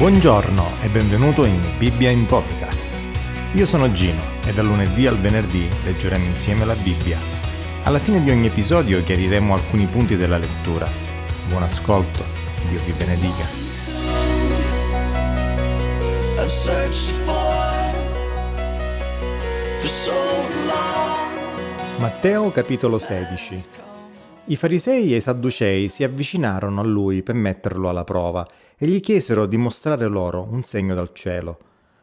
Buongiorno e benvenuto in Bibbia in Podcast. Io sono Gino e dal lunedì al venerdì leggeremo insieme la Bibbia. Alla fine di ogni episodio chiariremo alcuni punti della lettura. Buon ascolto, Dio vi benedica. Matteo capitolo 16 I farisei e i sadducei si avvicinarono a lui per metterlo alla prova e gli chiesero di mostrare loro un segno dal cielo.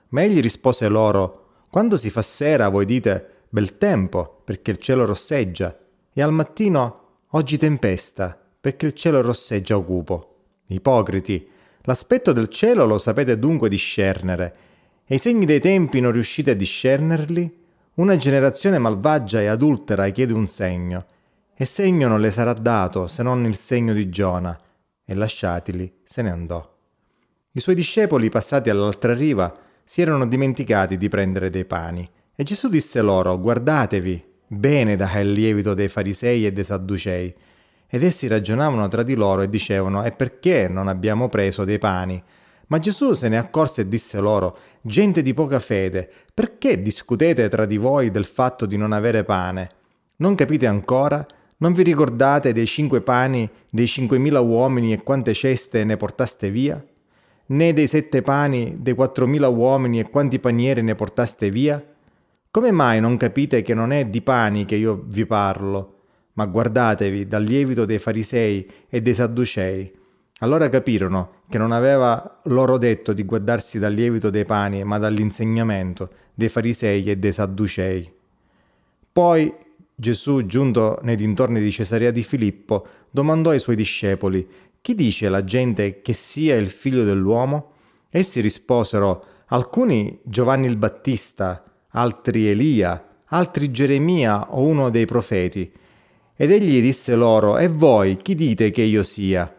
Ma egli rispose loro, Quando si fa sera voi dite, bel tempo, perché il cielo rosseggia, e al mattino, oggi tempesta, perché il cielo rosseggia cupo. Ipocriti, l'aspetto del cielo lo sapete dunque discernere, e i segni dei tempi non riuscite a discernerli? Una generazione malvagia e adultera chiede un segno, e segno non le sarà dato se non il segno di Giona, e lasciatili se ne andò. I suoi discepoli, passati all'altra riva, si erano dimenticati di prendere dei pani, e Gesù disse loro, guardatevi, bene da il lievito dei farisei e dei sadducei. Ed essi ragionavano tra di loro e dicevano, e perché non abbiamo preso dei pani? Ma Gesù se ne accorse e disse loro, gente di poca fede, perché discutete tra di voi del fatto di non avere pane? Non capite ancora? Non vi ricordate dei cinque pani, dei cinquemila uomini e quante ceste ne portaste via? Né dei sette pani, dei quattromila uomini e quanti panieri ne portaste via? Come mai non capite che non è di pani che io vi parlo? Ma guardatevi dal lievito dei farisei e dei sadducei allora capirono che non aveva loro detto di guardarsi dal lievito dei pani, ma dall'insegnamento dei farisei e dei sadducei. Poi Gesù, giunto nei dintorni di Cesarea di Filippo, domandò ai suoi discepoli: Chi dice la gente che sia il figlio dell'uomo? Essi risposero: Alcuni Giovanni il Battista, altri Elia, altri Geremia o uno dei profeti. Ed egli disse loro: E voi chi dite che io sia?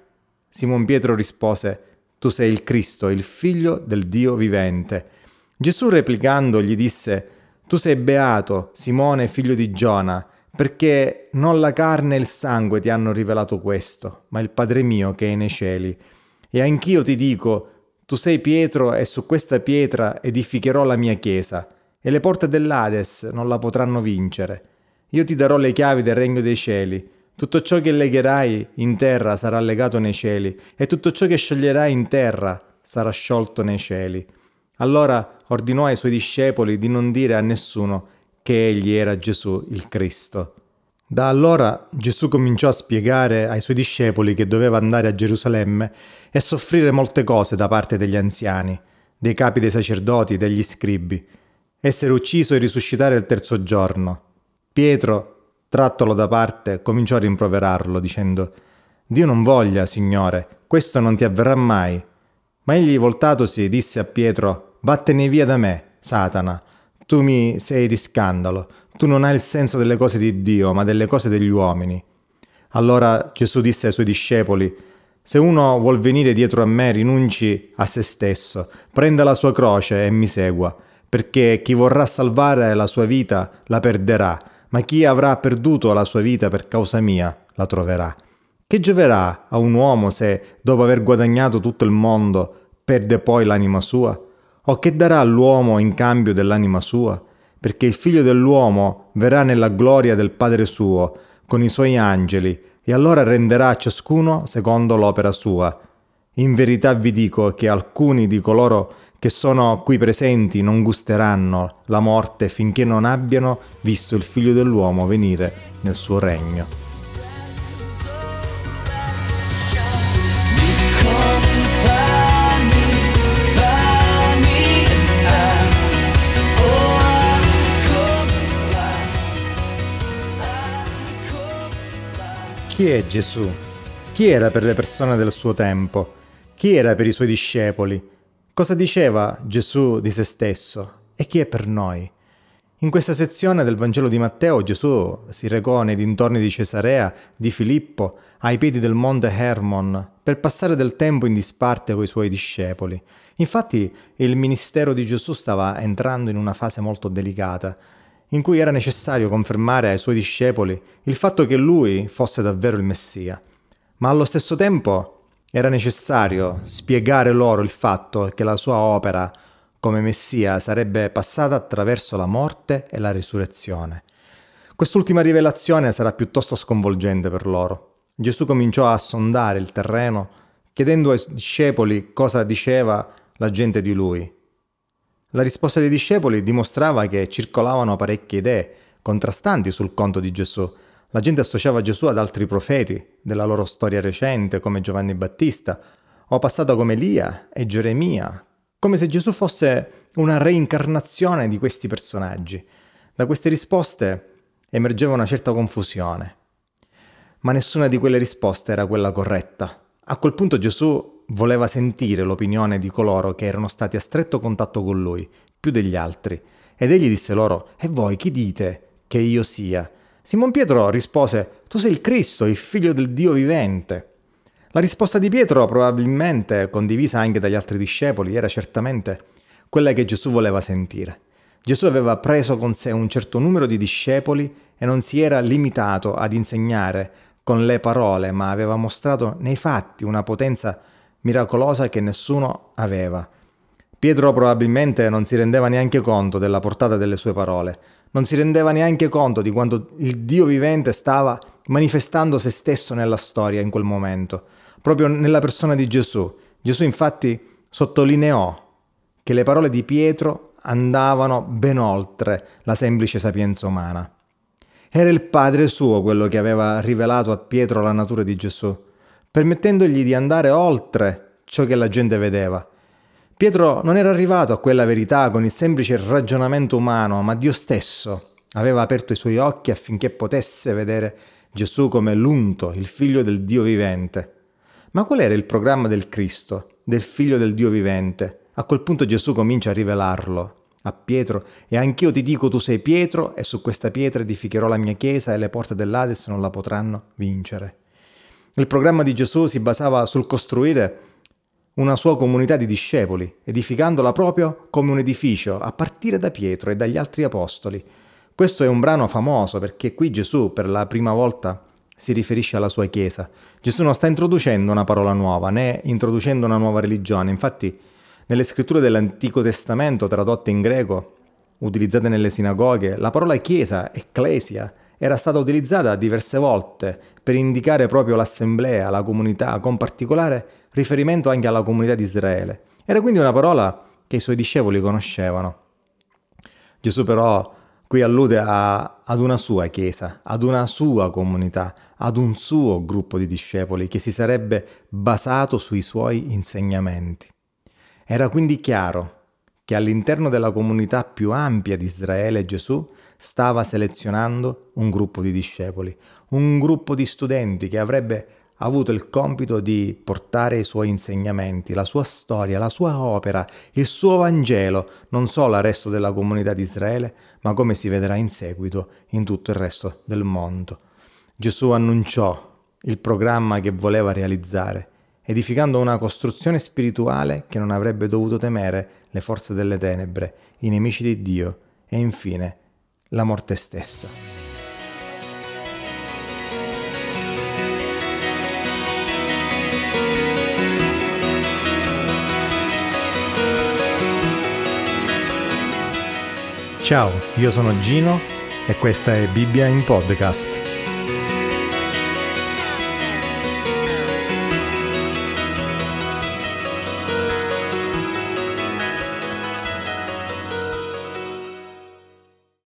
Simon Pietro rispose, Tu sei il Cristo, il figlio del Dio vivente. Gesù replicando gli disse, Tu sei beato, Simone, figlio di Giona, perché non la carne e il sangue ti hanno rivelato questo, ma il Padre mio che è nei cieli. E anch'io ti dico, tu sei Pietro e su questa pietra edificherò la mia chiesa, e le porte dell'Ades non la potranno vincere. Io ti darò le chiavi del regno dei cieli. Tutto ciò che legherai in terra sarà legato nei cieli, e tutto ciò che scioglierai in terra sarà sciolto nei cieli. Allora ordinò ai suoi discepoli di non dire a nessuno che egli era Gesù il Cristo. Da allora Gesù cominciò a spiegare ai suoi discepoli che doveva andare a Gerusalemme e soffrire molte cose da parte degli anziani, dei capi dei sacerdoti, degli scribi, essere ucciso e risuscitare il terzo giorno. Pietro, Trattolo da parte, cominciò a rimproverarlo, dicendo Dio non voglia, Signore, questo non ti avverrà mai. Ma egli voltatosi disse a Pietro Vattene via da me, Satana, tu mi sei di scandalo, tu non hai il senso delle cose di Dio, ma delle cose degli uomini. Allora Gesù disse ai suoi discepoli se uno vuol venire dietro a me, rinunci a se stesso, prenda la sua croce e mi segua, perché chi vorrà salvare la sua vita la perderà, ma chi avrà perduto la sua vita per causa mia la troverà. Che gioverà a un uomo se, dopo aver guadagnato tutto il mondo, perde poi l'anima sua? O che darà all'uomo in cambio dell'anima sua? Perché il figlio dell'uomo verrà nella gloria del Padre suo, con i suoi angeli, e allora renderà a ciascuno secondo l'opera sua. In verità vi dico che alcuni di coloro che sono qui presenti non gusteranno la morte finché non abbiano visto il figlio dell'uomo venire nel suo regno. Chi è Gesù? Chi era per le persone del suo tempo? Chi era per i suoi discepoli? Cosa diceva Gesù di se stesso e chi è per noi? In questa sezione del Vangelo di Matteo Gesù si recò nei dintorni di Cesarea, di Filippo, ai piedi del monte Hermon, per passare del tempo in disparte coi suoi discepoli. Infatti il ministero di Gesù stava entrando in una fase molto delicata, in cui era necessario confermare ai suoi discepoli il fatto che lui fosse davvero il Messia. Ma allo stesso tempo Era necessario spiegare loro il fatto che la sua opera come Messia sarebbe passata attraverso la morte e la risurrezione. Quest'ultima rivelazione sarà piuttosto sconvolgente per loro. Gesù cominciò a sondare il terreno chiedendo ai discepoli cosa diceva la gente di lui. La risposta dei discepoli dimostrava che circolavano parecchie idee contrastanti sul conto di Gesù. La gente associava Gesù ad altri profeti della loro storia recente, come Giovanni Battista, o passato come Elia e Geremia, come se Gesù fosse una reincarnazione di questi personaggi. Da queste risposte emergeva una certa confusione. Ma nessuna di quelle risposte era quella corretta. A quel punto Gesù voleva sentire l'opinione di coloro che erano stati a stretto contatto con lui, più degli altri, ed egli disse loro, E voi chi dite che io sia? Simon Pietro rispose, Tu sei il Cristo, il figlio del Dio vivente. La risposta di Pietro, probabilmente condivisa anche dagli altri discepoli, era certamente quella che Gesù voleva sentire. Gesù aveva preso con sé un certo numero di discepoli e non si era limitato ad insegnare con le parole, ma aveva mostrato nei fatti una potenza miracolosa che nessuno aveva. Pietro probabilmente non si rendeva neanche conto della portata delle sue parole, non si rendeva neanche conto di quanto il Dio vivente stava manifestando se stesso nella storia in quel momento proprio nella persona di Gesù. Gesù infatti sottolineò che le parole di Pietro andavano ben oltre la semplice sapienza umana. Era il Padre suo quello che aveva rivelato a Pietro la natura di Gesù, permettendogli di andare oltre ciò che la gente vedeva. Pietro non era arrivato a quella verità con il semplice ragionamento umano, ma Dio stesso aveva aperto i suoi occhi affinché potesse vedere Gesù come l'unto, il figlio del Dio vivente. Ma qual era il programma del Cristo, del figlio del Dio vivente? A quel punto Gesù comincia a rivelarlo a Pietro e anch'io ti dico tu sei Pietro e su questa pietra edificherò la mia chiesa e le porte dell'Ades non la potranno vincere. Il programma di Gesù si basava sul costruire una sua comunità di discepoli, edificandola proprio come un edificio, a partire da Pietro e dagli altri apostoli. Questo è un brano famoso perché qui Gesù per la prima volta si riferisce alla sua Chiesa. Gesù non sta introducendo una parola nuova, né introducendo una nuova religione. Infatti, nelle scritture dell'Antico Testamento tradotte in greco, utilizzate nelle sinagoghe, la parola Chiesa, ecclesia, era stata utilizzata diverse volte per indicare proprio l'assemblea, la comunità, con particolare riferimento anche alla comunità di Israele. Era quindi una parola che i suoi discepoli conoscevano. Gesù però Qui allude a, ad una sua chiesa, ad una sua comunità, ad un suo gruppo di discepoli che si sarebbe basato sui suoi insegnamenti. Era quindi chiaro che all'interno della comunità più ampia di Israele Gesù stava selezionando un gruppo di discepoli, un gruppo di studenti che avrebbe avuto il compito di portare i suoi insegnamenti, la sua storia, la sua opera, il suo Vangelo, non solo al resto della comunità di Israele, ma come si vedrà in seguito in tutto il resto del mondo. Gesù annunciò il programma che voleva realizzare, edificando una costruzione spirituale che non avrebbe dovuto temere le forze delle tenebre, i nemici di Dio e infine la morte stessa. Ciao, io sono Gino e questa è Bibbia in podcast.